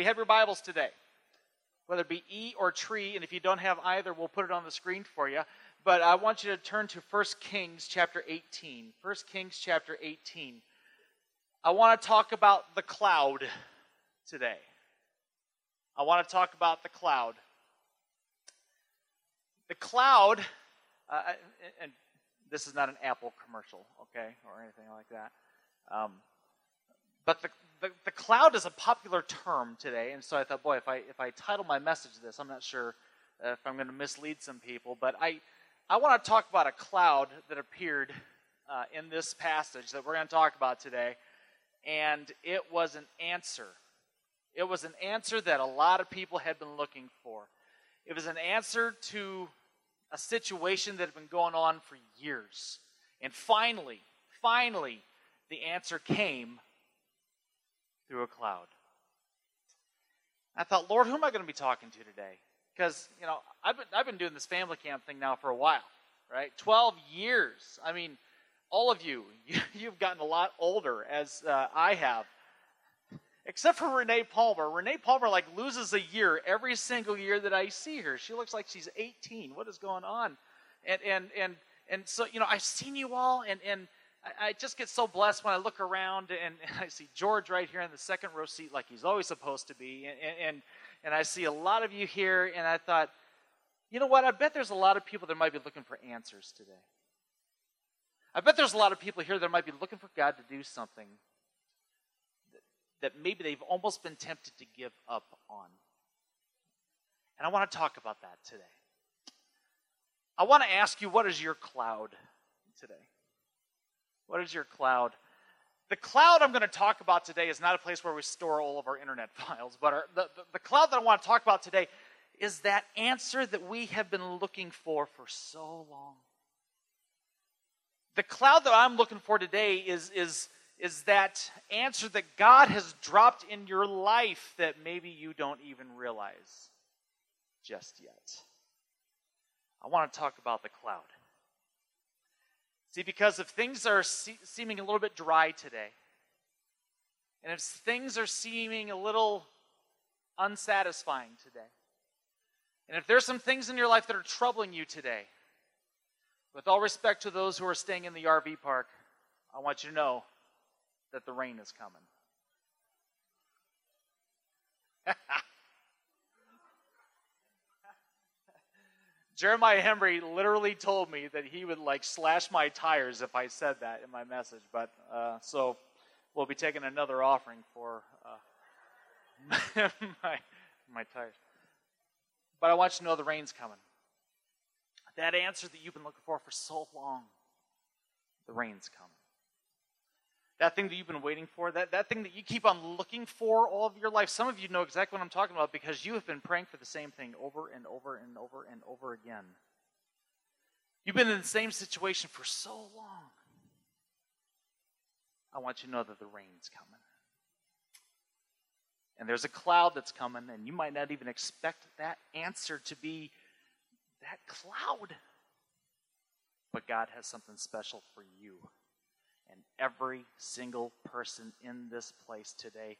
You have your Bibles today? Whether it be E or tree, and if you don't have either, we'll put it on the screen for you. But I want you to turn to 1 Kings chapter 18. 1 Kings chapter 18. I want to talk about the cloud today. I want to talk about the cloud. The cloud, uh, and this is not an Apple commercial, okay, or anything like that. Um, but the, the, the, cloud is a popular term today, and so I thought, boy, if I, if I title my message this, I'm not sure if I'm going to mislead some people, but I, I want to talk about a cloud that appeared uh, in this passage that we're going to talk about today, and it was an answer. It was an answer that a lot of people had been looking for. It was an answer to a situation that had been going on for years. And finally, finally, the answer came through a cloud. I thought, Lord, who am I going to be talking to today? Because, you know, I've been, I've been doing this family camp thing now for a while, right? 12 years. I mean, all of you, you have gotten a lot older as uh, I have. Except for Renee Palmer. Renee Palmer, like, loses a year every single year that I see her. She looks like she's 18. What is going on? And, and, and, and so, you know, I've seen you all, and, and I, just get so blessed when I look around and, and, I see George right here in the second row seat, like he's always supposed to be. And, and, and I see a lot of you here, and I thought, you know what? I bet there's a lot of people that might be looking for answers today. I bet there's a lot of people here that might be looking for God to do something that, that maybe they've almost been tempted to give up on. And I want to talk about that today. I want to ask you, what is your cloud today? What is your cloud? The cloud I'm going to talk about today is not a place where we store all of our internet files, but our, the, the, the cloud that I want to talk about today is that answer that we have been looking for for so long. The cloud that I'm looking for today is, is, is that answer that God has dropped in your life that maybe you don't even realize just yet. I want to talk about the cloud. See, because if things are se- seeming a little bit dry today, and if things are seeming a little unsatisfying today, and if there's some things in your life that are troubling you today, with all respect to those who are staying in the RV park, I want you to know that the rain is coming. Jeremiah Henry literally told me that he would like slash my tires if I said that in my message. But uh, so we'll be taking another offering for uh, my my tires. But I want you to know the rain's coming. That answer that you've been looking for for so long, the rain's coming. That thing that you've been waiting for, that, that thing that you keep on looking for all of your life. Some of you know exactly what I'm talking about because you have been praying for the same thing over and over and over and over again. You've been in the same situation for so long. I want you to know that the rain's coming. And there's a cloud that's coming, and you might not even expect that answer to be that cloud. But God has something special for you and every single person in this place today.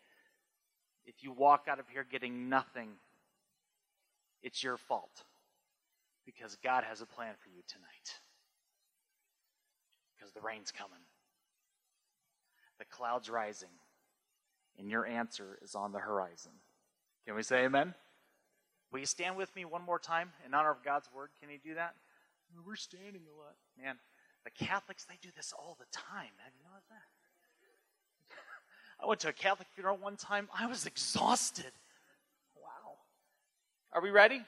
If you walk out of here getting nothing, it's your fault because God has a plan for you tonight. Because the rain's coming, the cloud's rising, and your answer is on the horizon. Can we say amen? Will you stand with me one more time in honor of God's word? Can you do that? We're standing a lot. Man, the Catholics, they do this all the time. Have you noticed that? I went to a Catholic funeral one time. I was exhausted. Wow. Are we ready?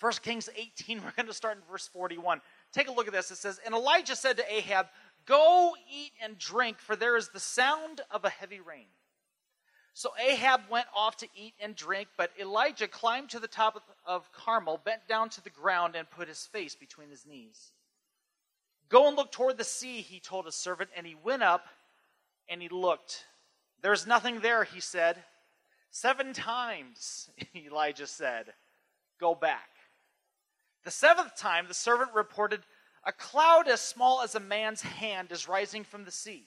1 Kings 18, we're going to start in verse 41. Take a look at this. It says, And Elijah said to Ahab, Go eat and drink, for there is the sound of a heavy rain. So Ahab went off to eat and drink, but Elijah climbed to the top of, of Carmel, bent down to the ground, and put his face between his knees. Go and look toward the sea, he told his servant, and he went up and he looked. There's nothing there, he said. Seven times, Elijah said, Go back. The seventh time, the servant reported, A cloud as small as a man's hand is rising from the sea.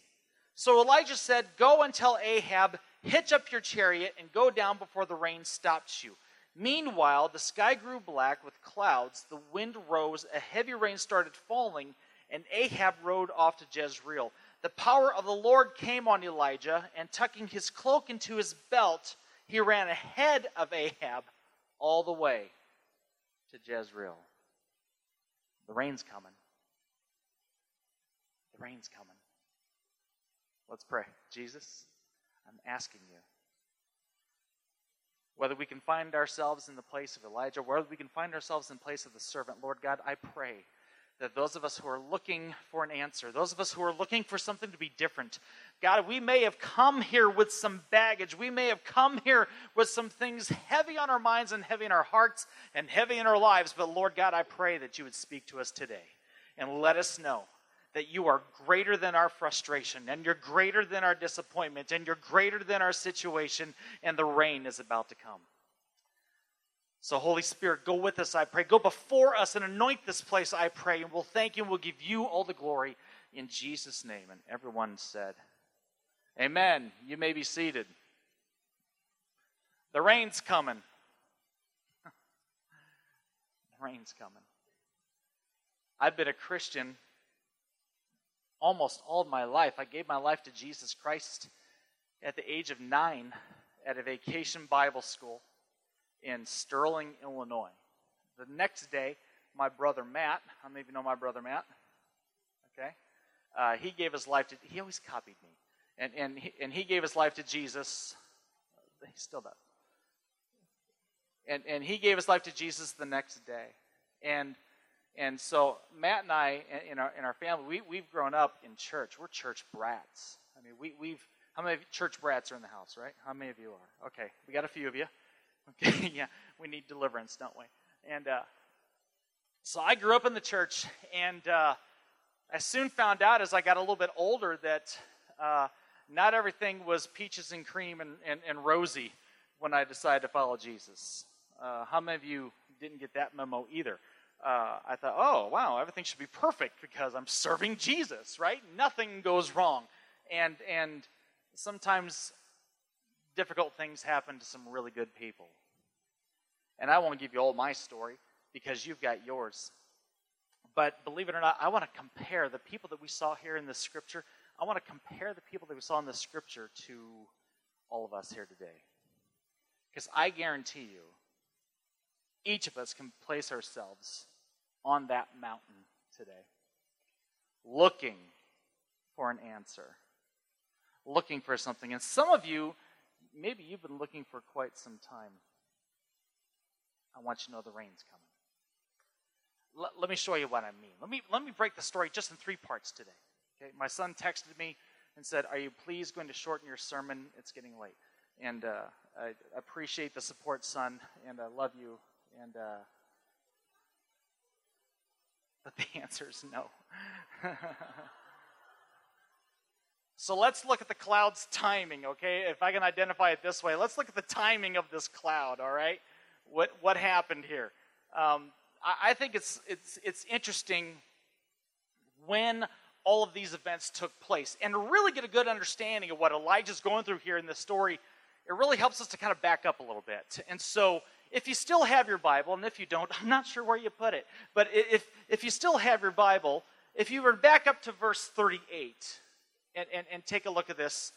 So Elijah said, Go and tell Ahab, Hitch up your chariot and go down before the rain stops you. Meanwhile, the sky grew black with clouds, the wind rose, a heavy rain started falling, and Ahab rode off to Jezreel. The power of the Lord came on Elijah, and tucking his cloak into his belt, he ran ahead of Ahab all the way to Jezreel. The rain's coming. The rain's coming. Let's pray. Jesus, I'm asking you whether we can find ourselves in the place of Elijah, whether we can find ourselves in the place of the servant, Lord God, I pray that those of us who are looking for an answer, those of us who are looking for something to be different, God, we may have come here with some baggage. We may have come here with some things heavy on our minds and heavy in our hearts and heavy in our lives. But Lord God, I pray that you would speak to us today and let us know that you are greater than our frustration and you're greater than our disappointment and you're greater than our situation and the rain is about to come. So, Holy Spirit, go with us, I pray. Go before us and anoint this place, I pray. And we'll thank you and we'll give you all the glory in Jesus' name. And everyone said, Amen. You may be seated. The rain's coming. the rain's coming. I've been a Christian almost all my life. I gave my life to Jesus Christ at the age of nine at a vacation Bible school in Sterling, Illinois. The next day, my brother Matt, many of you know my brother Matt? Okay. Uh, he gave his life to, he always copied me. And, and, he, and he gave his life to Jesus. He still does. And, and he gave his life to Jesus the next day. And and so Matt and I, in our in our family, we we've grown up in church. We're church brats. I mean, we we've how many church brats are in the house, right? How many of you are? Okay, we got a few of you. Okay, yeah, we need deliverance, don't we? And uh, so I grew up in the church, and uh, I soon found out as I got a little bit older that uh, not everything was peaches and cream and, and, and rosy when I decided to follow Jesus. Uh, how many of you didn't get that memo either? uh, I thought, oh, wow, everything should be perfect because I'm serving Jesus, right? Nothing goes wrong. And, and sometimes difficult things happen to some really good people. And I won't give you all my story because you've got yours. But believe it or not, I want to compare the people that we saw here in this scripture. I want to compare the people that we saw in this scripture to all of us here today. Because I guarantee you, each of us can place ourselves on that mountain today, looking for an answer, looking for something. And some of you, maybe you've been looking for quite some time. I want you to know the rain's coming. Let, let me show you what I mean. Let me, let me break the story just in three parts today. Okay? My son texted me and said, Are you please going to shorten your sermon? It's getting late. And uh, I appreciate the support, son, and I love you. And uh, but the answer is no. so let's look at the cloud's timing, okay? If I can identify it this way, let's look at the timing of this cloud, all right? What, what happened here? Um, I, I think it's, it's, it's interesting when all of these events took place. And to really get a good understanding of what Elijah's going through here in this story, it really helps us to kind of back up a little bit. And so if you still have your Bible, and if you don't, I'm not sure where you put it, but if, if you still have your Bible, if you were back up to verse 38 and, and, and take a look at this,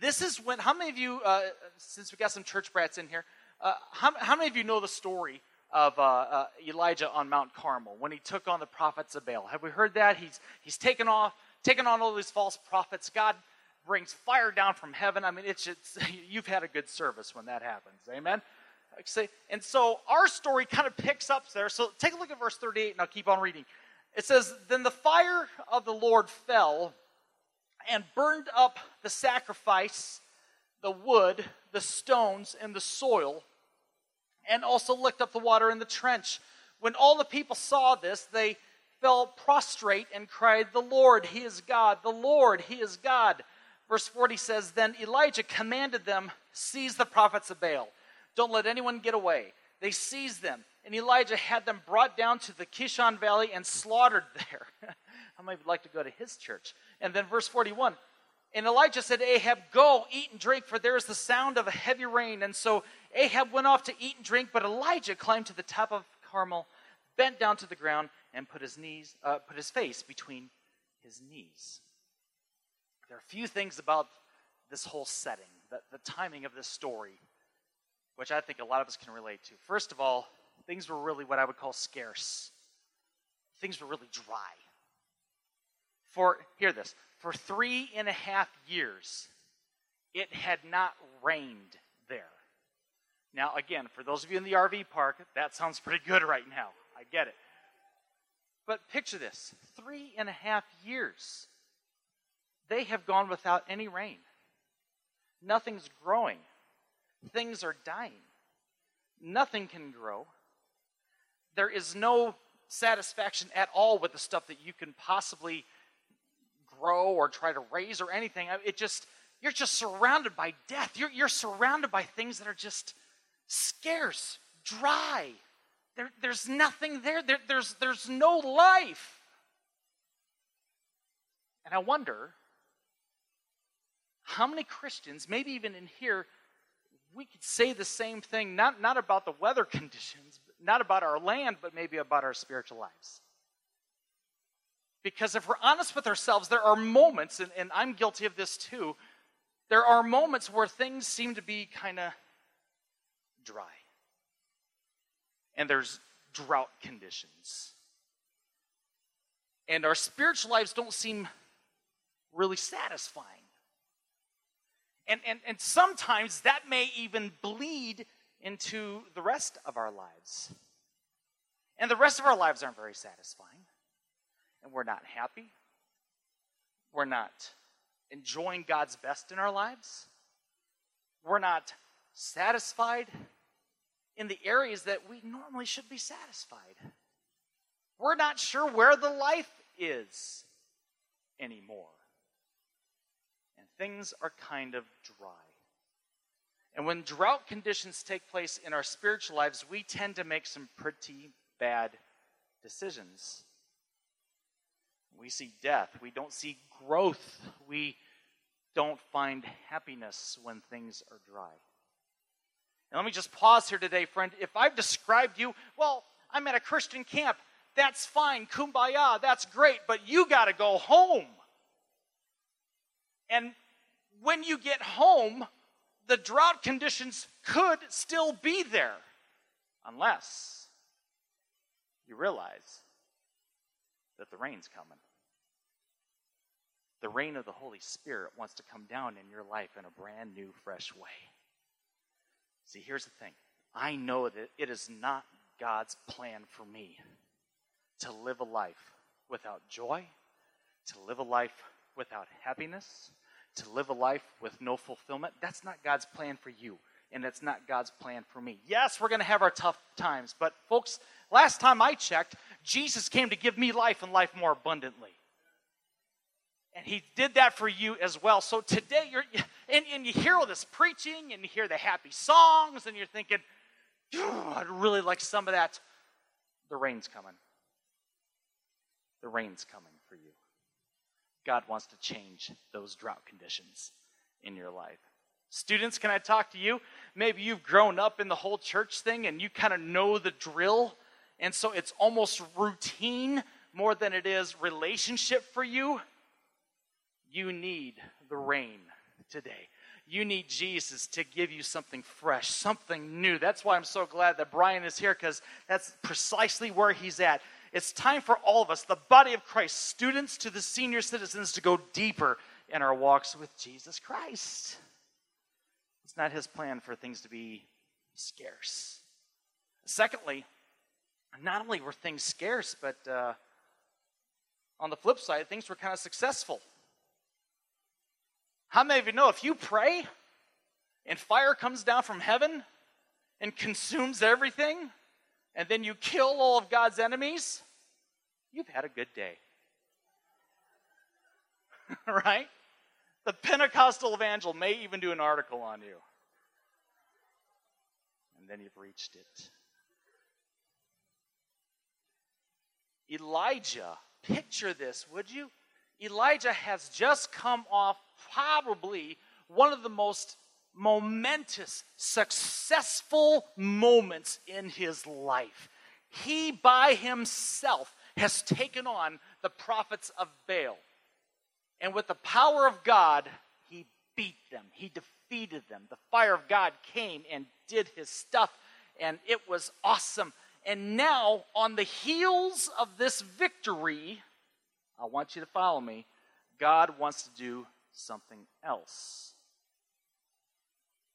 this is when, how many of you, uh, since we got some church brats in here, uh, how, how many of you know the story of uh, uh, Elijah on Mount Carmel when he took on the prophets of Baal? Have we heard that? He's, he's taken off, taken on all these false prophets. God brings fire down from heaven. I mean, it's just, you've had a good service when that happens. Amen? And so our story kind of picks up there. So take a look at verse 38 and I'll keep on reading. It says, Then the fire of the Lord fell and burned up the sacrifice, the wood, the stones, and the soil, and also licked up the water in the trench. When all the people saw this, they fell prostrate and cried, The Lord, He is God. The Lord, He is God. Verse 40 says, Then Elijah commanded them, Seize the prophets of Baal. Don't let anyone get away. They seized them, and Elijah had them brought down to the Kishon Valley and slaughtered there. Many would like to go to his church? And then verse 41 And Elijah said Ahab, Go, eat and drink, for there is the sound of a heavy rain. And so Ahab went off to eat and drink, but Elijah climbed to the top of Carmel, bent down to the ground, and put his knees, uh, put his face between his knees. There are a few things about this whole setting, the, the timing of this story, which I think a lot of us can relate to. First of all, things were really what I would call scarce. Things were really dry. For, hear this, for three and a half years, it had not rained there. Now, again, for those of you in the RV park, that sounds pretty good right now. I get it. But picture this three and a half years. They have gone without any rain. Nothing's growing. Things are dying. Nothing can grow. There is no satisfaction at all with the stuff that you can possibly grow or try to raise or anything. It just, you're just surrounded by death. You're, you're surrounded by things that are just scarce, dry. There, there's nothing there. there. There's, there's no life. And I wonder how many Christians, maybe even in here, we could say the same thing, not, not about the weather conditions, not about our land, but maybe about our spiritual lives. Because if we're honest with ourselves, there are moments, and, and I'm guilty of this too, there are moments where things seem to be kind of dry. And there's drought conditions. And our spiritual lives don't seem really satisfying. And, and, and sometimes that may even bleed into the rest of our lives. And the rest of our lives aren't very satisfying. And we're not happy. We're not enjoying God's best in our lives. We're not satisfied in the areas that we normally should be satisfied. We're not sure where the life is anymore. And things are kind of dry. And when drought conditions take place in our spiritual lives, we tend to make some pretty bad decisions. We see death. We don't see growth. We don't find happiness when things are dry. And let me just pause here today, friend. If I've described you, well, I'm at a Christian camp. That's fine. Kumbaya. That's great. But you got to go home. And when you get home, the drought conditions could still be there unless you realize that the rain's coming. The rain of the Holy Spirit wants to come down in your life in a brand new, fresh way. See, here's the thing I know that it is not God's plan for me to live a life without joy, to live a life without happiness, to live a life with no fulfillment. That's not God's plan for you, and it's not God's plan for me. Yes, we're going to have our tough times, but folks, last time I checked, Jesus came to give me life and life more abundantly. And he did that for you as well. So today, you're, and, and you hear all this preaching and you hear the happy songs, and you're thinking, I'd really like some of that. The rain's coming. The rain's coming for you. God wants to change those drought conditions in your life. Students, can I talk to you? Maybe you've grown up in the whole church thing and you kind of know the drill, and so it's almost routine more than it is relationship for you. You need the rain today. You need Jesus to give you something fresh, something new. That's why I'm so glad that Brian is here because that's precisely where he's at. It's time for all of us, the body of Christ, students to the senior citizens, to go deeper in our walks with Jesus Christ. It's not his plan for things to be scarce. Secondly, not only were things scarce, but uh, on the flip side, things were kind of successful. How many of you know if you pray and fire comes down from heaven and consumes everything, and then you kill all of God's enemies, you've had a good day. right? The Pentecostal evangel may even do an article on you. And then you've reached it. Elijah, picture this, would you? Elijah has just come off probably one of the most momentous, successful moments in his life. He by himself has taken on the prophets of Baal. And with the power of God, he beat them, he defeated them. The fire of God came and did his stuff, and it was awesome. And now, on the heels of this victory, I want you to follow me. God wants to do something else.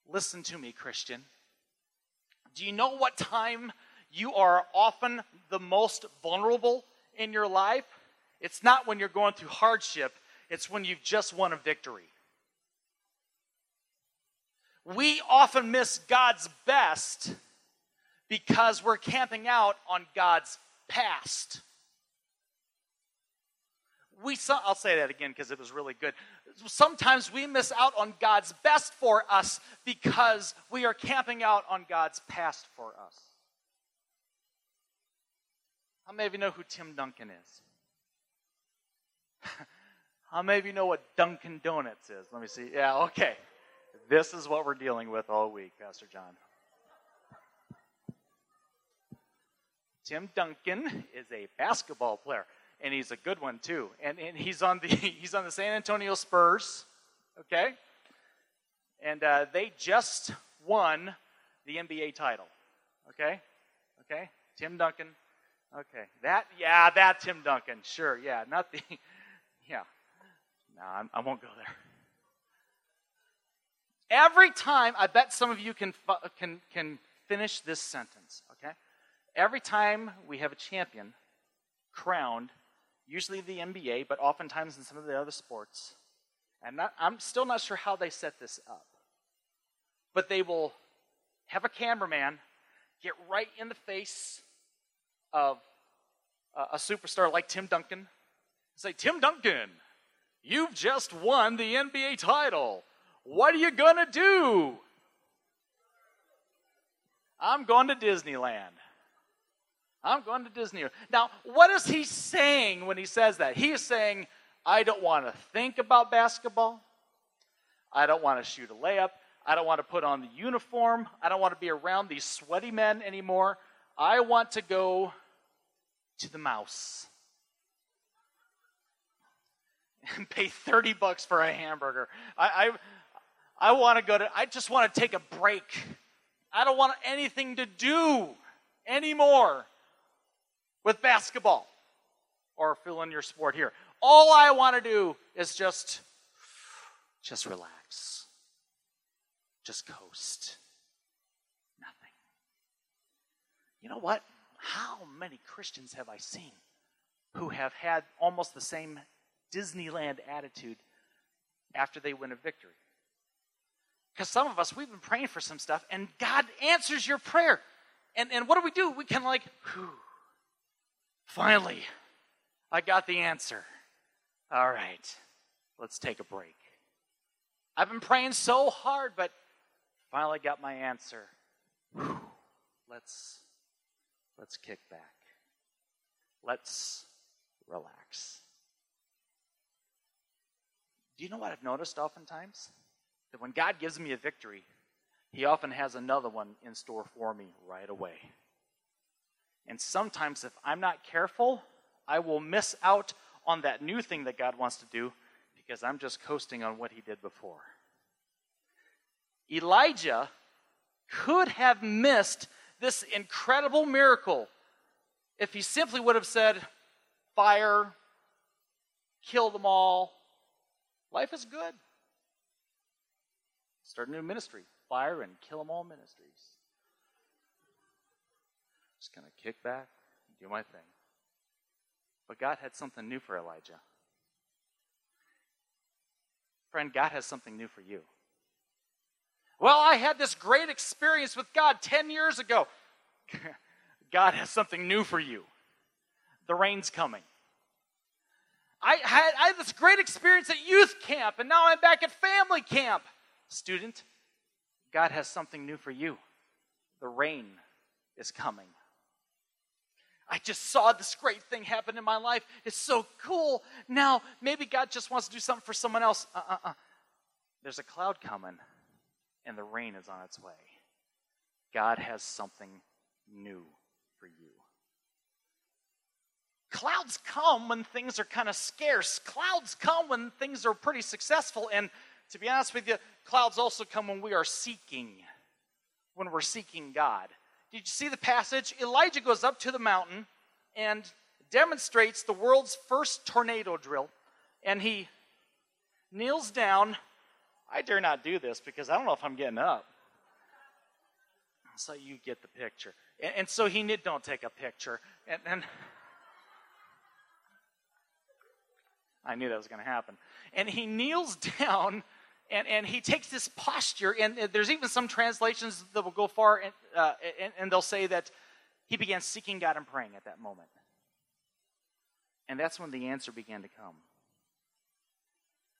Listen to me, Christian. Do you know what time you are often the most vulnerable in your life? It's not when you're going through hardship, it's when you've just won a victory. We often miss God's best because we're camping out on God's past. We, I'll say that again because it was really good. Sometimes we miss out on God's best for us because we are camping out on God's past for us. How many of you know who Tim Duncan is? How many of you know what Dunkin' Donuts is? Let me see. Yeah, okay. This is what we're dealing with all week, Pastor John. Tim Duncan is a basketball player, and he's a good one too. And, and he's on the he's on the San Antonio Spurs, okay? And uh, they just won the NBA title, okay? Okay, Tim Duncan. Okay, that yeah, that Tim Duncan. Sure, yeah, not the yeah. No, I'm, I will not go there. Every time, I bet some of you can can can finish this sentence. Okay, every time we have a champion crowned, usually the NBA, but oftentimes in some of the other sports, and not, I'm still not sure how they set this up, but they will have a cameraman get right in the face of a superstar like Tim Duncan and say, Tim Duncan, you've just won the NBA title. What are you going to do? I'm going to Disneyland. I'm going to Disney. Now, what is he saying when he says that? He is saying, I don't want to think about basketball. I don't want to shoot a layup. I don't want to put on the uniform. I don't want to be around these sweaty men anymore. I want to go to the mouse and pay 30 bucks for a hamburger. I, I, I want to go to, I just want to take a break. I don't want anything to do anymore with basketball or fill in your sport here. All I want to do is just just relax. Just coast. Nothing. You know what? How many Christians have I seen who have had almost the same Disneyland attitude after they win a victory? Because some of us, we've been praying for some stuff, and God answers your prayer. And, and what do we do? We can, like, whew, Finally, I got the answer. All right, let's take a break. I've been praying so hard, but finally got my answer. Let's let's kick back. Let's relax. Do you know what I've noticed oftentimes? That when God gives me a victory, He often has another one in store for me right away. And sometimes, if I'm not careful, I will miss out on that new thing that God wants to do because I'm just coasting on what he did before. Elijah could have missed this incredible miracle if he simply would have said, Fire, kill them all. Life is good. Start a new ministry. Fire and kill them all ministries. Just going to kick back, and do my thing. But God had something new for Elijah. Friend, God has something new for you. Well, I had this great experience with God 10 years ago. God has something new for you. The rain's coming. I had, I had this great experience at youth camp, and now I'm back at family camp. Student, God has something new for you. The rain is coming. I just saw this great thing happen in my life. It's so cool. Now, maybe God just wants to do something for someone else. Uh uh uh. There's a cloud coming, and the rain is on its way. God has something new for you. Clouds come when things are kind of scarce. Clouds come when things are pretty successful. And to be honest with you, clouds also come when we are seeking, when we're seeking God. Did you see the passage? Elijah goes up to the mountain and demonstrates the world's first tornado drill. And he kneels down. I dare not do this because I don't know if I'm getting up. So you get the picture. And, and so he don't take a picture. And, and I knew that was going to happen. And he kneels down and, and he takes this posture. And there's even some translations that will go far and, uh, and, and they'll say that he began seeking God and praying at that moment. And that's when the answer began to come.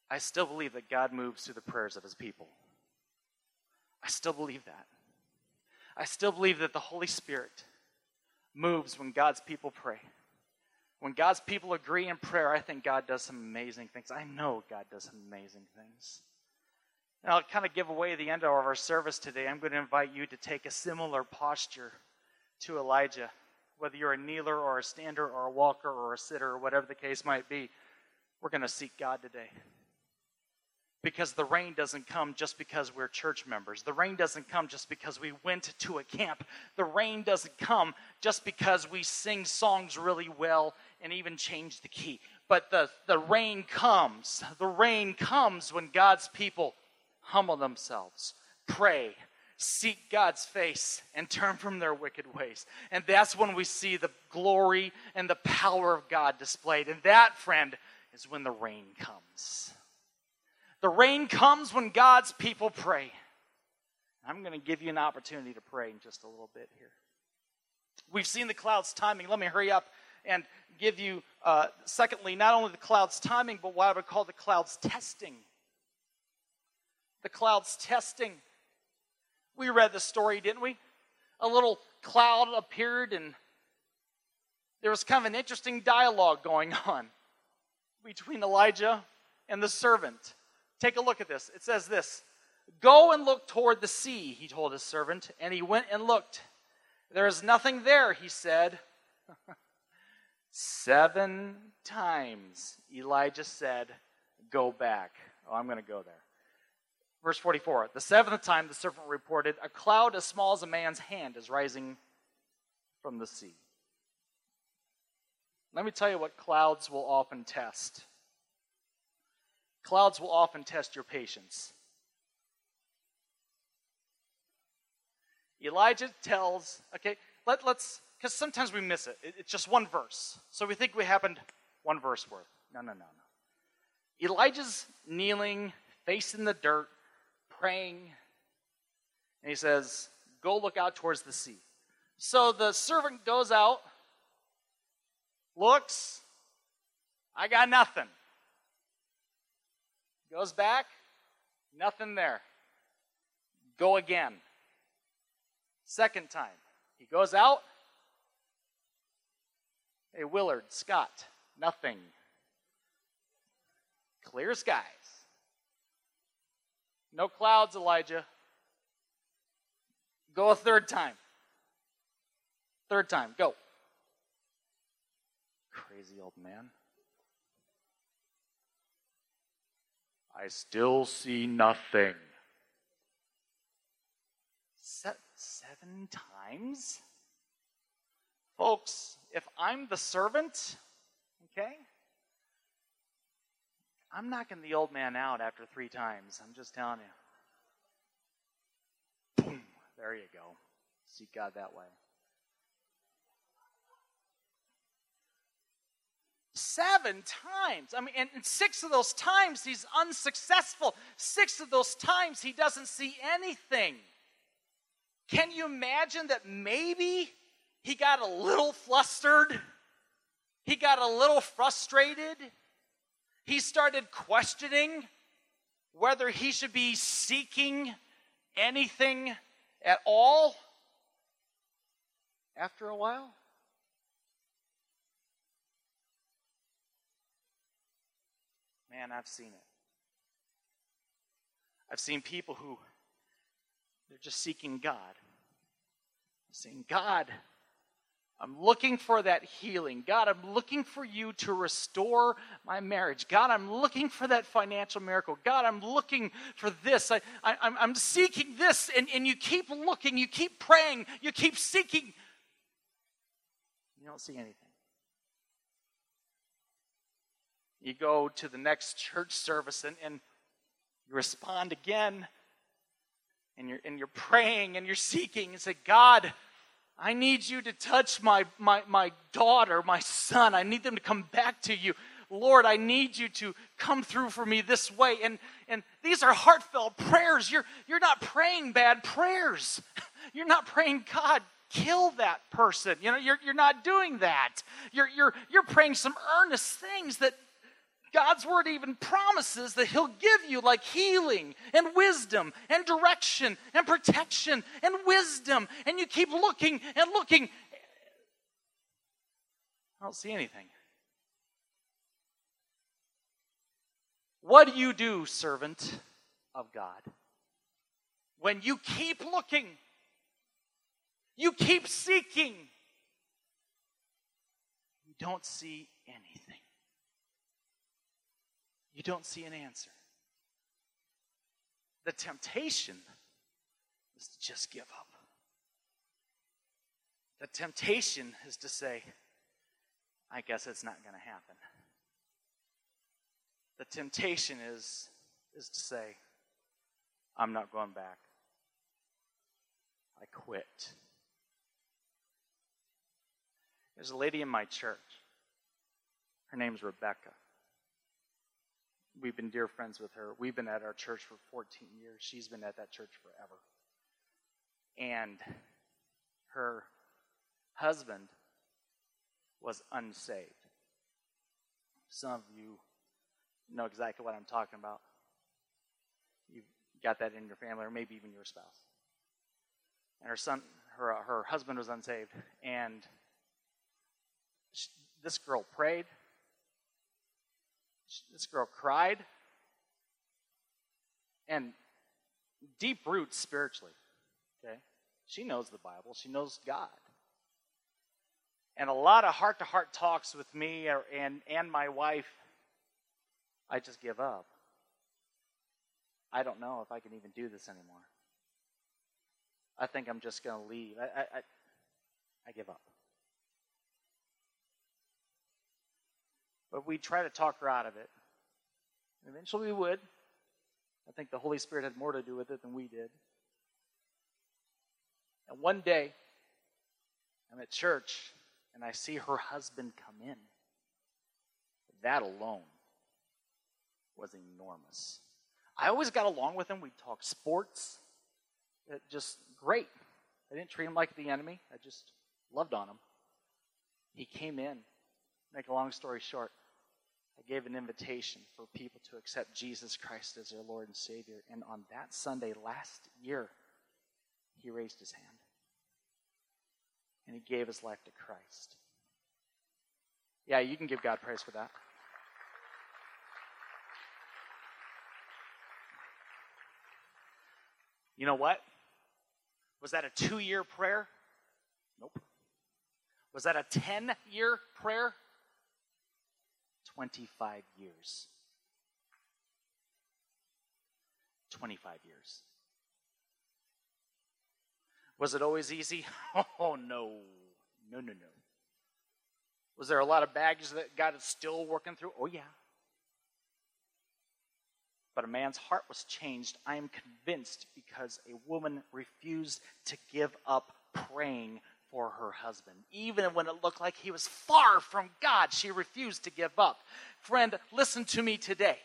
I still believe that God moves through the prayers of his people. I still believe that. I still believe that the Holy Spirit moves when God's people pray. When God's people agree in prayer, I think God does some amazing things. I know God does some amazing things. And I'll kind of give away the end of our service today. I'm going to invite you to take a similar posture to Elijah, whether you're a kneeler or a stander or a walker or a sitter or whatever the case might be. We're going to seek God today. Because the rain doesn't come just because we're church members. The rain doesn't come just because we went to a camp. The rain doesn't come just because we sing songs really well and even change the key. But the, the rain comes. The rain comes when God's people humble themselves, pray, seek God's face, and turn from their wicked ways. And that's when we see the glory and the power of God displayed. And that, friend, is when the rain comes. The rain comes when God's people pray. I'm going to give you an opportunity to pray in just a little bit here. We've seen the clouds timing. Let me hurry up and give you, uh, secondly, not only the clouds timing, but what I would call the clouds testing. The clouds testing. We read the story, didn't we? A little cloud appeared, and there was kind of an interesting dialogue going on between Elijah and the servant. Take a look at this. It says this Go and look toward the sea, he told his servant. And he went and looked. There is nothing there, he said. Seven times Elijah said, Go back. Oh, I'm going to go there. Verse 44 The seventh time the servant reported, A cloud as small as a man's hand is rising from the sea. Let me tell you what clouds will often test. Clouds will often test your patience. Elijah tells, okay, let, let's, because sometimes we miss it. it. It's just one verse. So we think we happened one verse worth. No, no, no, no. Elijah's kneeling, facing the dirt, praying, and he says, Go look out towards the sea. So the servant goes out, looks, I got nothing. Goes back, nothing there. Go again. Second time. He goes out. Hey, Willard, Scott, nothing. Clear skies. No clouds, Elijah. Go a third time. Third time, go. Crazy old man. I still see nothing. Se- seven times? Folks, if I'm the servant, okay, I'm knocking the old man out after three times. I'm just telling you. Boom. There you go. Seek God that way. seven times. I mean, and six of those times he's unsuccessful. Six of those times he doesn't see anything. Can you imagine that maybe he got a little flustered? He got a little frustrated. He started questioning whether he should be seeking anything at all after a while? Man, I've seen it. I've seen people who they're just seeking God. I'm saying, God, I'm looking for that healing. God, I'm looking for you to restore my marriage. God, I'm looking for that financial miracle. God, I'm looking for this. I, I, I'm seeking this. And, and you keep looking, you keep praying, you keep seeking. You don't see anything. You go to the next church service and, and you respond again. And you're, and you're praying and you're seeking and say, God, I need you to touch my, my, my daughter, my son. I need them to come back to you. Lord, I need you to come through for me this way. And, and these are heartfelt prayers. You're, you're not praying bad prayers. You're not praying, God, kill that person. You know, you're, you're not doing that. You're, you're, you're praying some earnest things that God's word even promises that He'll give you, like healing and wisdom and direction and protection and wisdom. And you keep looking and looking. I don't see anything. What do you do, servant of God? When you keep looking, you keep seeking, you don't see anything you don't see an answer. The temptation is to just give up. The temptation is to say, I guess it's not going to happen. The temptation is, is to say, I'm not going back. I quit. There's a lady in my church. Her name's Rebecca. We've been dear friends with her. We've been at our church for 14 years. She's been at that church forever. And her husband was unsaved. Some of you know exactly what I'm talking about. You've got that in your family, or maybe even your spouse. And her son, her, uh, her husband was unsaved. And she, this girl prayed this girl cried. And deep roots spiritually. Okay? She knows the Bible, she knows God. And a lot of heart to heart talks with me and, and my wife, I just give up. I don't know if I can even do this anymore. I think I'm just going to leave. I, I, I, I give up. But we'd try to talk her out of it. Eventually we would. I think the Holy Spirit had more to do with it than we did. And one day, I'm at church and I see her husband come in. That alone was enormous. I always got along with him. We'd talk sports. It just great. I didn't treat him like the enemy. I just loved on him. He came in. Make a long story short, I gave an invitation for people to accept Jesus Christ as their Lord and Savior. And on that Sunday last year, he raised his hand and he gave his life to Christ. Yeah, you can give God praise for that. You know what? Was that a two year prayer? Nope. Was that a 10 year prayer? 25 years. 25 years. Was it always easy? Oh, no. No, no, no. Was there a lot of baggage that God is still working through? Oh, yeah. But a man's heart was changed, I am convinced, because a woman refused to give up praying for her husband. Even when it looked like he was far from God, she refused to give up. Friend, listen to me today.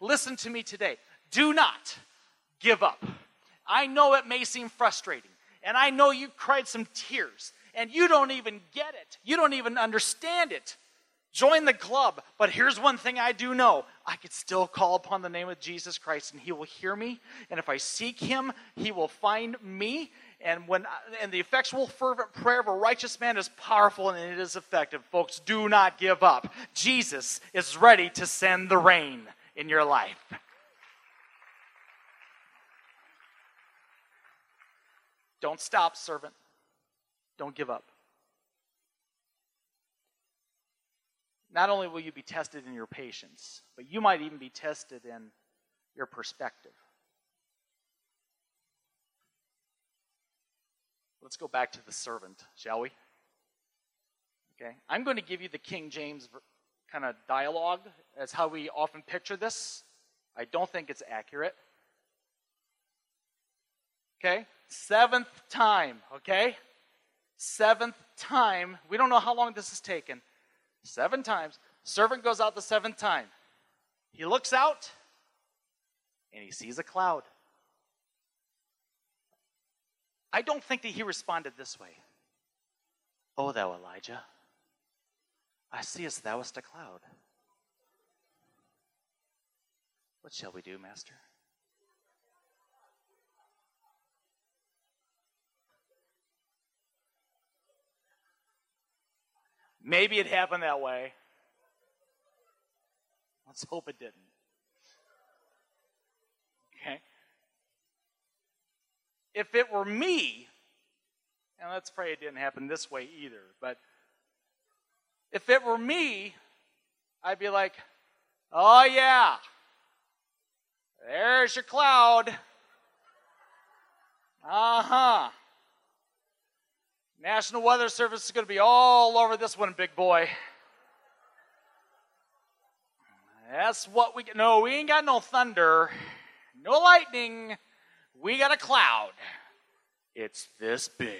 Listen to me today. Do not give up. I know it may seem frustrating, and I know you cried some tears, and you don't even get it. You don't even understand it. Join the club. But here's one thing I do know I could still call upon the name of Jesus Christ, and He will hear me. And if I seek Him, He will find me. And when and the effectual fervent prayer of a righteous man is powerful and it is effective. Folks, do not give up. Jesus is ready to send the rain. in your life. Don't stop, servant. Don't give up. Not only will you be tested in your patience, but you might even be tested in your perspective. Let's go back to the servant, shall we? Okay. I'm going to give you the King James kind of dialogue as how we often picture this. I don't think it's accurate. Okay? Seventh time, okay? Seventh time. We don't know how long this has taken. Seven times. Servant goes out the seventh time. He looks out and he sees a cloud. I don't think that he responded this way. O thou Elijah, I seest thou wast a cloud. What shall we do, Master? Maybe it happened that way. Let's hope it didn't. Okay? If it were me, and let's pray it didn't happen this way either, but if it were me, I'd be like, oh yeah, there's your cloud. Uh huh. National Weather Service is going to be all over this one, big boy. That's what we. No, we ain't got no thunder, no lightning. We got a cloud. It's this big.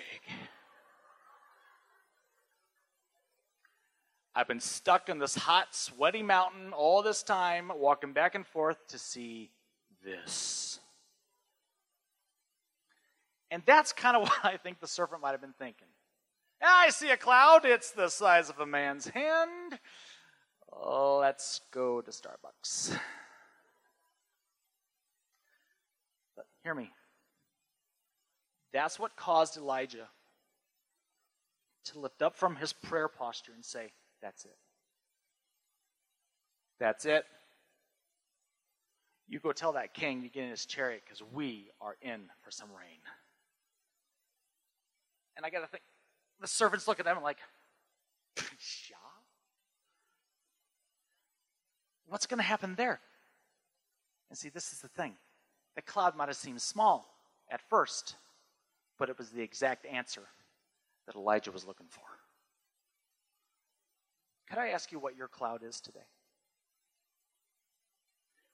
I've been stuck in this hot, sweaty mountain all this time, walking back and forth to see this. And that's kind of what I think the serpent might have been thinking. Ah, I see a cloud, it's the size of a man's hand. Let's go to Starbucks. But hear me. That's what caused Elijah to lift up from his prayer posture and say, That's it. That's it. You go tell that king to get in his chariot because we are in for some rain. And I got to think, the servants look at them and like? What's going to happen there? And see, this is the thing. The cloud might have seemed small at first, but it was the exact answer that Elijah was looking for. Could I ask you what your cloud is today?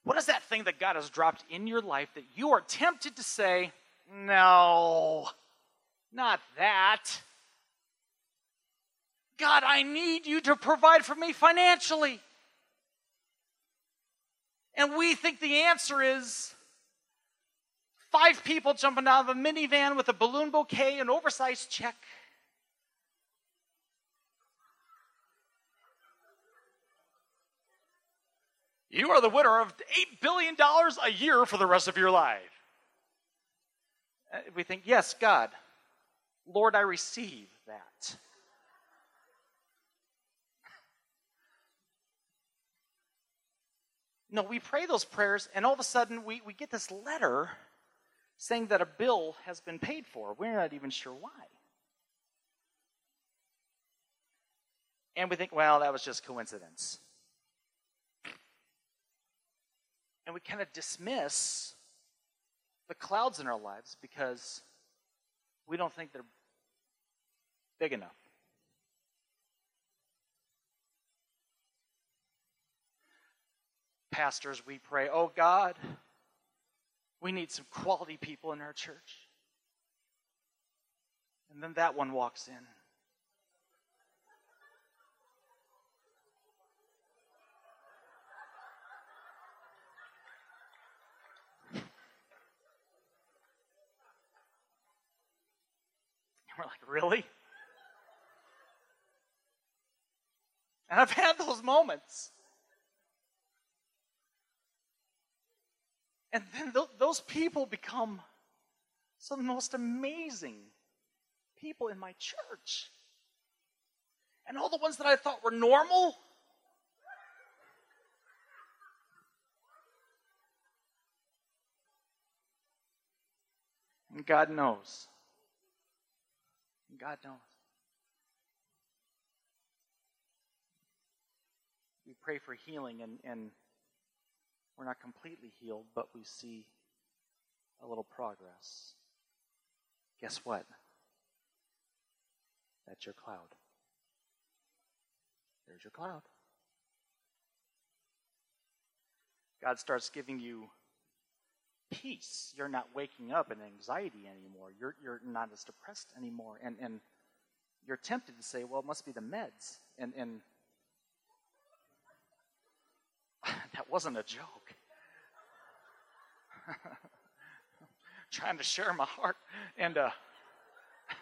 What is that thing that God has dropped in your life that you are tempted to say, no, not that? God, I need you to provide for me financially. And we think the answer is five people jumping out of a minivan with a balloon bouquet and oversized check. You are the winner of $8 billion a year for the rest of your life. Uh, we think, yes, God, Lord, I receive that. No, we pray those prayers, and all of a sudden we, we get this letter saying that a bill has been paid for. We're not even sure why. And we think, well, that was just coincidence. And we kind of dismiss the clouds in our lives because we don't think they're big enough. pastors, we pray, oh God, we need some quality people in our church. And then that one walks in. we're like, really? And I've had those moments. And then th- those people become some of the most amazing people in my church. And all the ones that I thought were normal. And God knows God knows. We pray for healing, and, and we're not completely healed, but we see a little progress. Guess what? That's your cloud. There's your cloud. God starts giving you peace. You're not waking up in anxiety anymore. You're, you're not as depressed anymore. And, and you're tempted to say, well, it must be the meds. And, and that wasn't a joke. Trying to share my heart. And uh,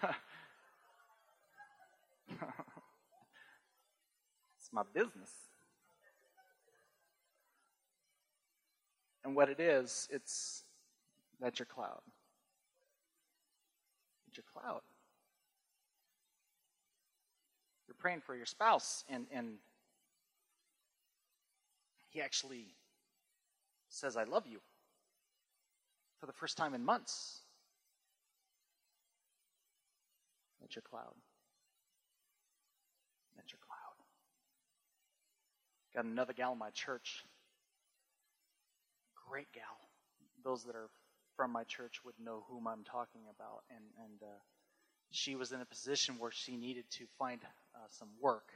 it's my business. And what it is, it's that's your cloud. It's your cloud. You're praying for your spouse, and, and he actually says, I love you for the first time in months. That's your cloud. That's your cloud. Got another gal in my church great gal. Those that are from my church would know whom I'm talking about. And, and uh, she was in a position where she needed to find uh, some work.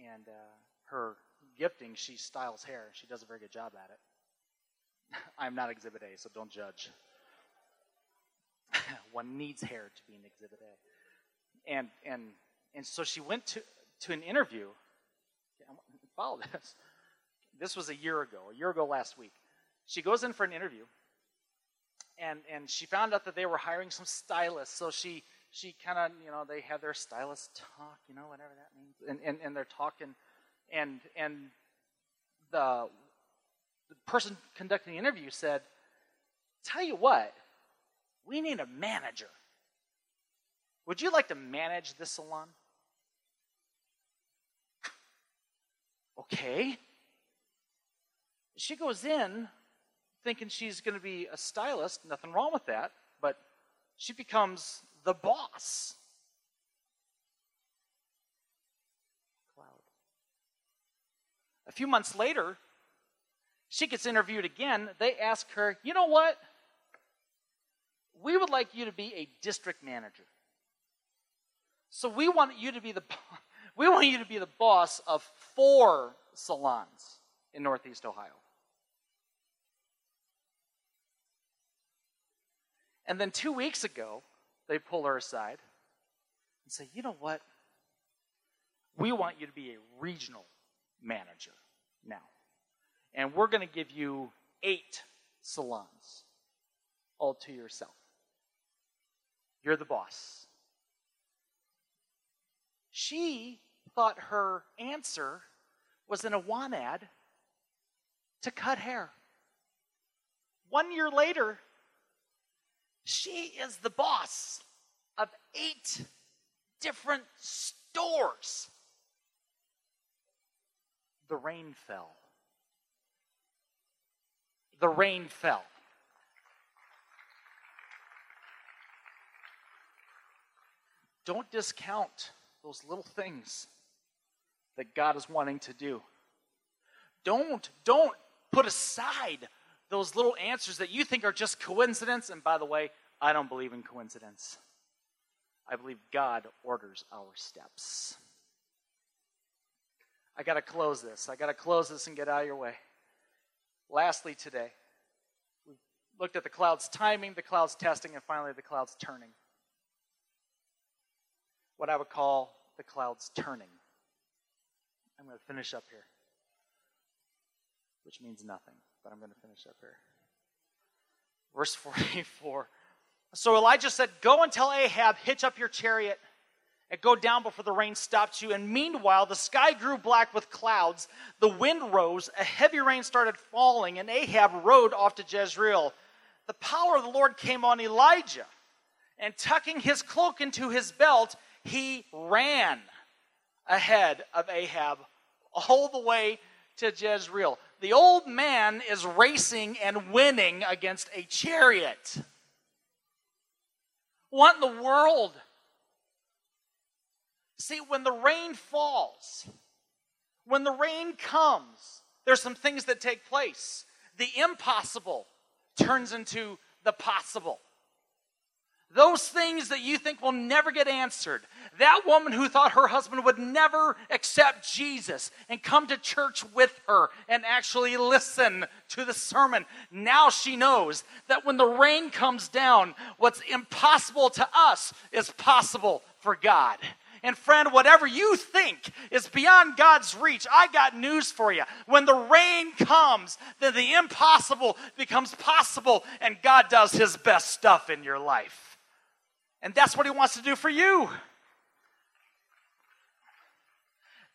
And uh, her gifting, she styles hair. She does a very good job at it. I'm not Exhibit A, so don't judge. One needs hair to be an Exhibit A. And, and, and so she went to, to an interview. Follow this this was a year ago, a year ago last week. She goes in for an interview, and and she found out that they were hiring some stylists. So she she kind of you know they have their stylist talk, you know whatever that means, and and, and they're talking, and and the the person conducting the interview said, "Tell you what, we need a manager. Would you like to manage this salon?" Okay she goes in thinking she's going to be a stylist, nothing wrong with that, but she becomes the boss. Cloud. A few months later, she gets interviewed again. They ask her, you know what? We would like you to be a district manager. So we want you to be the we want you to be the boss of four salons in Northeast Ohio. And then two weeks ago, they pull her aside and say, you know what? We want you to be a regional manager now. And we're going to give you eight salons all to yourself. You're the boss. She thought her answer was in a want ad to cut hair. One year later, she is the boss of eight different stores. The rain fell. The rain fell. Don't discount those little things that God is wanting to do. Don't, don't put aside those little answers that you think are just coincidence. And by the way, I don't believe in coincidence. I believe God orders our steps. I got to close this. I got to close this and get out of your way. Lastly, today, we looked at the cloud's timing, the cloud's testing, and finally the cloud's turning. What I would call the cloud's turning. I'm going to finish up here, which means nothing but I'm going to finish up here. Verse 44. So Elijah said, Go and tell Ahab, hitch up your chariot and go down before the rain stops you. And meanwhile, the sky grew black with clouds. The wind rose. A heavy rain started falling, and Ahab rode off to Jezreel. The power of the Lord came on Elijah, and tucking his cloak into his belt, he ran ahead of Ahab all the way to Jezreel the old man is racing and winning against a chariot. What in the world? See, when the rain falls, when the rain comes, there's some things that take place. The impossible turns into the possible. Those things that you think will never get answered. That woman who thought her husband would never accept Jesus and come to church with her and actually listen to the sermon. Now she knows that when the rain comes down, what's impossible to us is possible for God. And friend, whatever you think is beyond God's reach, I got news for you. When the rain comes, then the impossible becomes possible, and God does his best stuff in your life. And that's what he wants to do for you.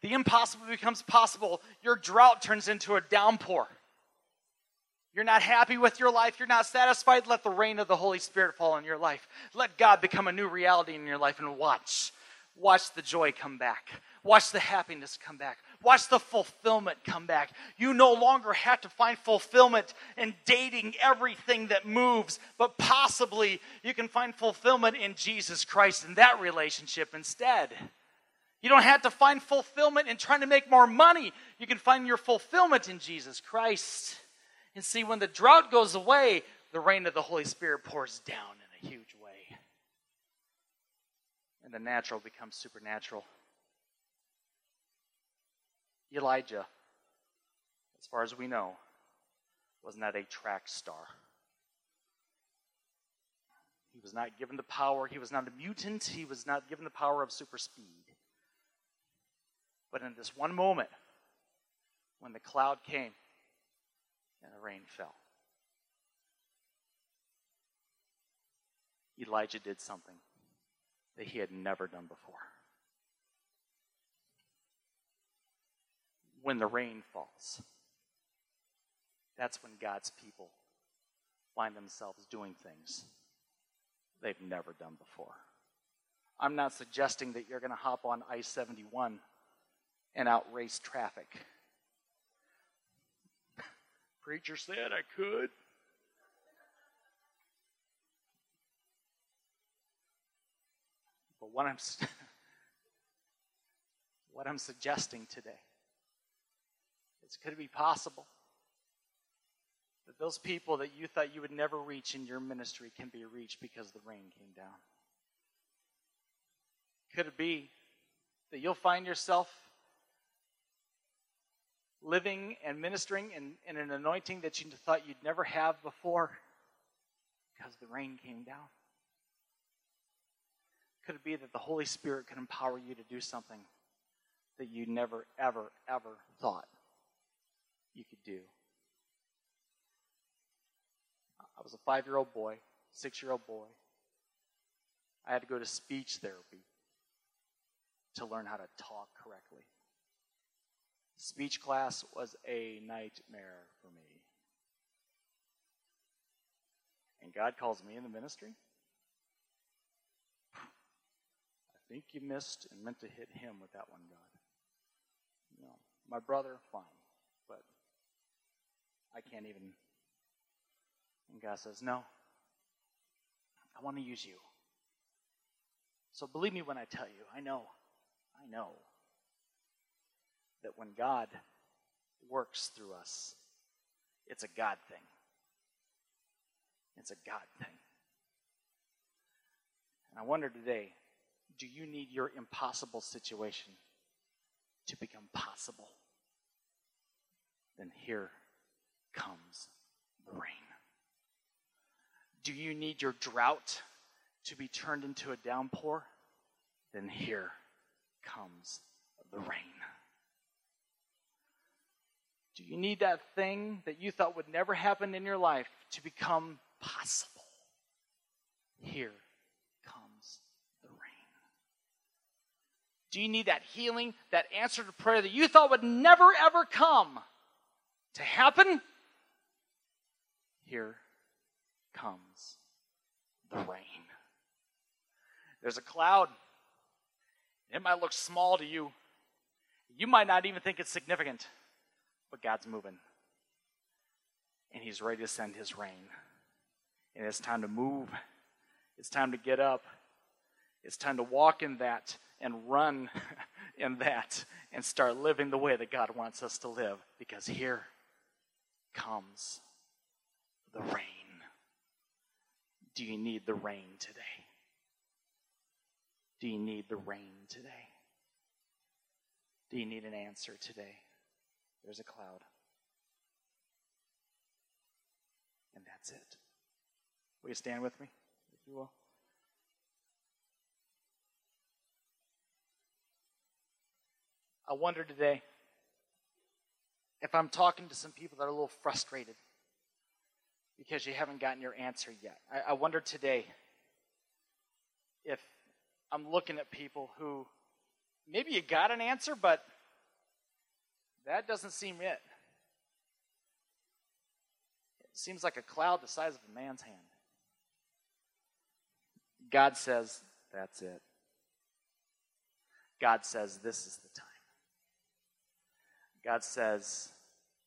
The impossible becomes possible. Your drought turns into a downpour. You're not happy with your life. You're not satisfied. Let the rain of the Holy Spirit fall in your life. Let God become a new reality in your life and watch Watch the joy come back. Watch the happiness come back. Watch the fulfillment come back. You no longer have to find fulfillment in dating everything that moves, but possibly you can find fulfillment in Jesus Christ in that relationship instead. You don't have to find fulfillment in trying to make more money. You can find your fulfillment in Jesus Christ. And see, when the drought goes away, the rain of the Holy Spirit pours down in a huge way and the natural becomes supernatural. Elijah, as far as we know, was not that a track star. He was not given the power, he was not a mutant, he was not given the power of super speed. But in this one moment, when the cloud came and the rain fell, Elijah did something that he had never done before. When the rain falls, that's when God's people find themselves doing things they've never done before. I'm not suggesting that you're going to hop on I 71 and outrace traffic. Preacher said I could. But what I'm, what I'm suggesting today is could it be possible that those people that you thought you would never reach in your ministry can be reached because the rain came down? Could it be that you'll find yourself living and ministering in, in an anointing that you thought you'd never have before because the rain came down? Could it be that the Holy Spirit could empower you to do something that you never, ever, ever thought you could do? I was a five year old boy, six year old boy. I had to go to speech therapy to learn how to talk correctly. Speech class was a nightmare for me. And God calls me in the ministry I think you missed and meant to hit him with that one, God. You know, my brother, fine, but I can't even. And God says, No, I want to use you. So believe me when I tell you, I know, I know that when God works through us, it's a God thing. It's a God thing. And I wonder today do you need your impossible situation to become possible? Then here comes the rain. Do you need your drought to be turned into a downpour? Then here comes the rain. Do you need that thing that you thought would never happen in your life to become possible? Here comes the rain. Do you need that healing, that answer to prayer that you thought would never ever come to happen? Here comes the rain. There's a cloud. It might look small to you. You might not even think it's significant, but God's moving. And He's ready to send His rain. And it's time to move It's time to get up. It's time to walk in that and run in that and start living the way that God wants us to live because here comes the rain. Do you need the rain today? Do you need the rain today? Do you need an answer today? There's a cloud. And that's it. Will you stand with me, if you will? I wonder today if I'm talking to some people that are a little frustrated because you haven't gotten your answer yet. I, I wonder today if I'm looking at people who maybe you got an answer, but that doesn't seem it. It seems like a cloud the size of a man's hand. God says, that's it. God says, this is the time. God says,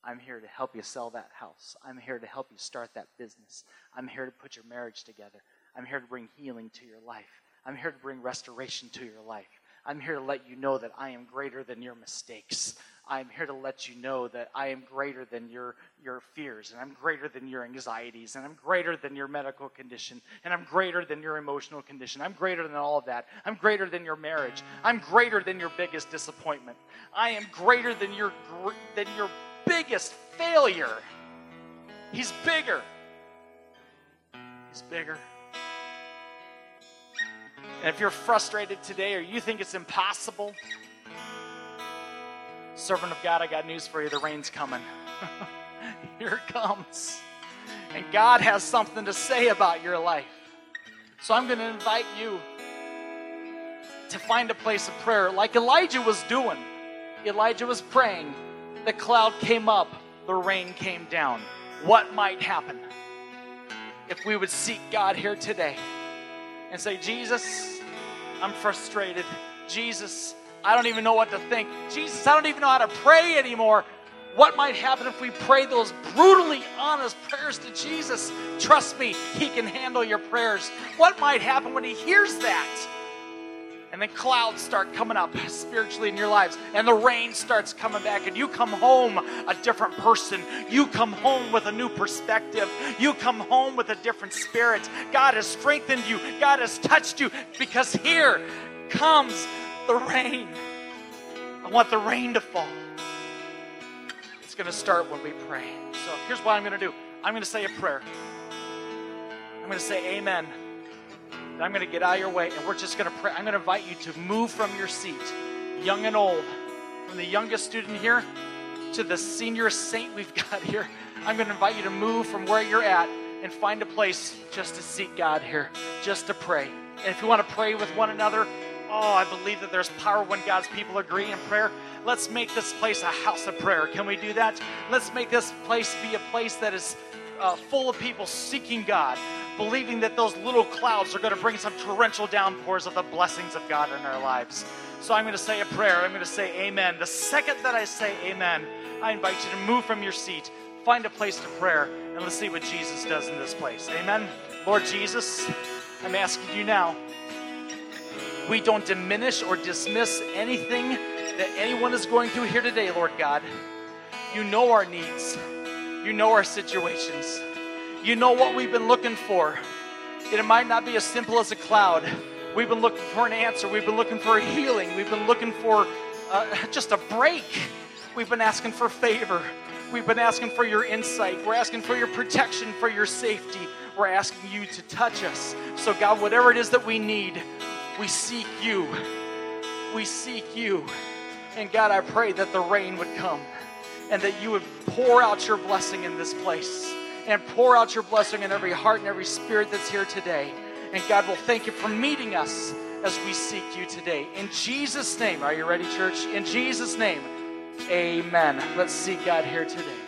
I'm here to help you sell that house. I'm here to help you start that business. I'm here to put your marriage together. I'm here to bring healing to your life. I'm here to bring restoration to your life. I'm here to let you know that I am greater than your mistakes. I'm here to let you know that I am greater than your, your fears, and I'm greater than your anxieties, and I'm greater than your medical condition, and I'm greater than your emotional condition. I'm greater than all of that. I'm greater than your marriage. I'm greater than your biggest disappointment. I am greater than your, than your biggest failure. He's bigger. He's bigger. And if you're frustrated today or you think it's impossible, servant of God, I got news for you. The rain's coming. Here it comes. And God has something to say about your life. So I'm going to invite you to find a place of prayer like Elijah was doing. Elijah was praying. The cloud came up, the rain came down. What might happen if we would seek God here today and say, Jesus, I'm frustrated. Jesus, I don't even know what to think. Jesus, I don't even know how to pray anymore. What might happen if we pray those brutally honest prayers to Jesus? Trust me, He can handle your prayers. What might happen when He hears that? And then clouds start coming up spiritually in your lives, and the rain starts coming back, and you come home a different person. You come home with a new perspective. You come home with a different spirit. God has strengthened you, God has touched you, because here comes the rain. I want the rain to fall. It's going to start when we pray. So here's what I'm going to do I'm going to say a prayer. I'm going to say amen. I'm going to get out of your way and we're just going to pray. I'm going to invite you to move from your seat, young and old, from the youngest student here to the senior saint we've got here. I'm going to invite you to move from where you're at and find a place just to seek God here, just to pray. And if you want to pray with one another, Oh, I believe that there's power when God's people agree in prayer. Let's make this place a house of prayer. Can we do that? Let's make this place be a place that is uh, full of people seeking God, believing that those little clouds are going to bring some torrential downpours of the blessings of God in our lives. So I'm going to say a prayer. I'm going to say amen. The second that I say amen, I invite you to move from your seat, find a place to prayer, and let's see what Jesus does in this place. Amen. Lord Jesus, I'm asking you now we don't diminish or dismiss anything that anyone is going through here today, Lord God. You know our needs, you know our situations, you know what we've been looking for. And It might not be as simple as a cloud. We've been looking for an answer, we've been looking for a healing, we've been looking for uh, just a break. We've been asking for favor. We've been asking for your insight. We're asking for your protection, for your safety. We're asking you to touch us. So, God, whatever it is that we need, we seek you. We seek you. And God, I pray that the rain would come and that you would pour out your blessing in this place and pour out your blessing in every heart and every spirit that's here today. And God will thank you for meeting us as we seek you today. In Jesus' name, are you ready, church? In Jesus' name, amen. Let's seek God here today.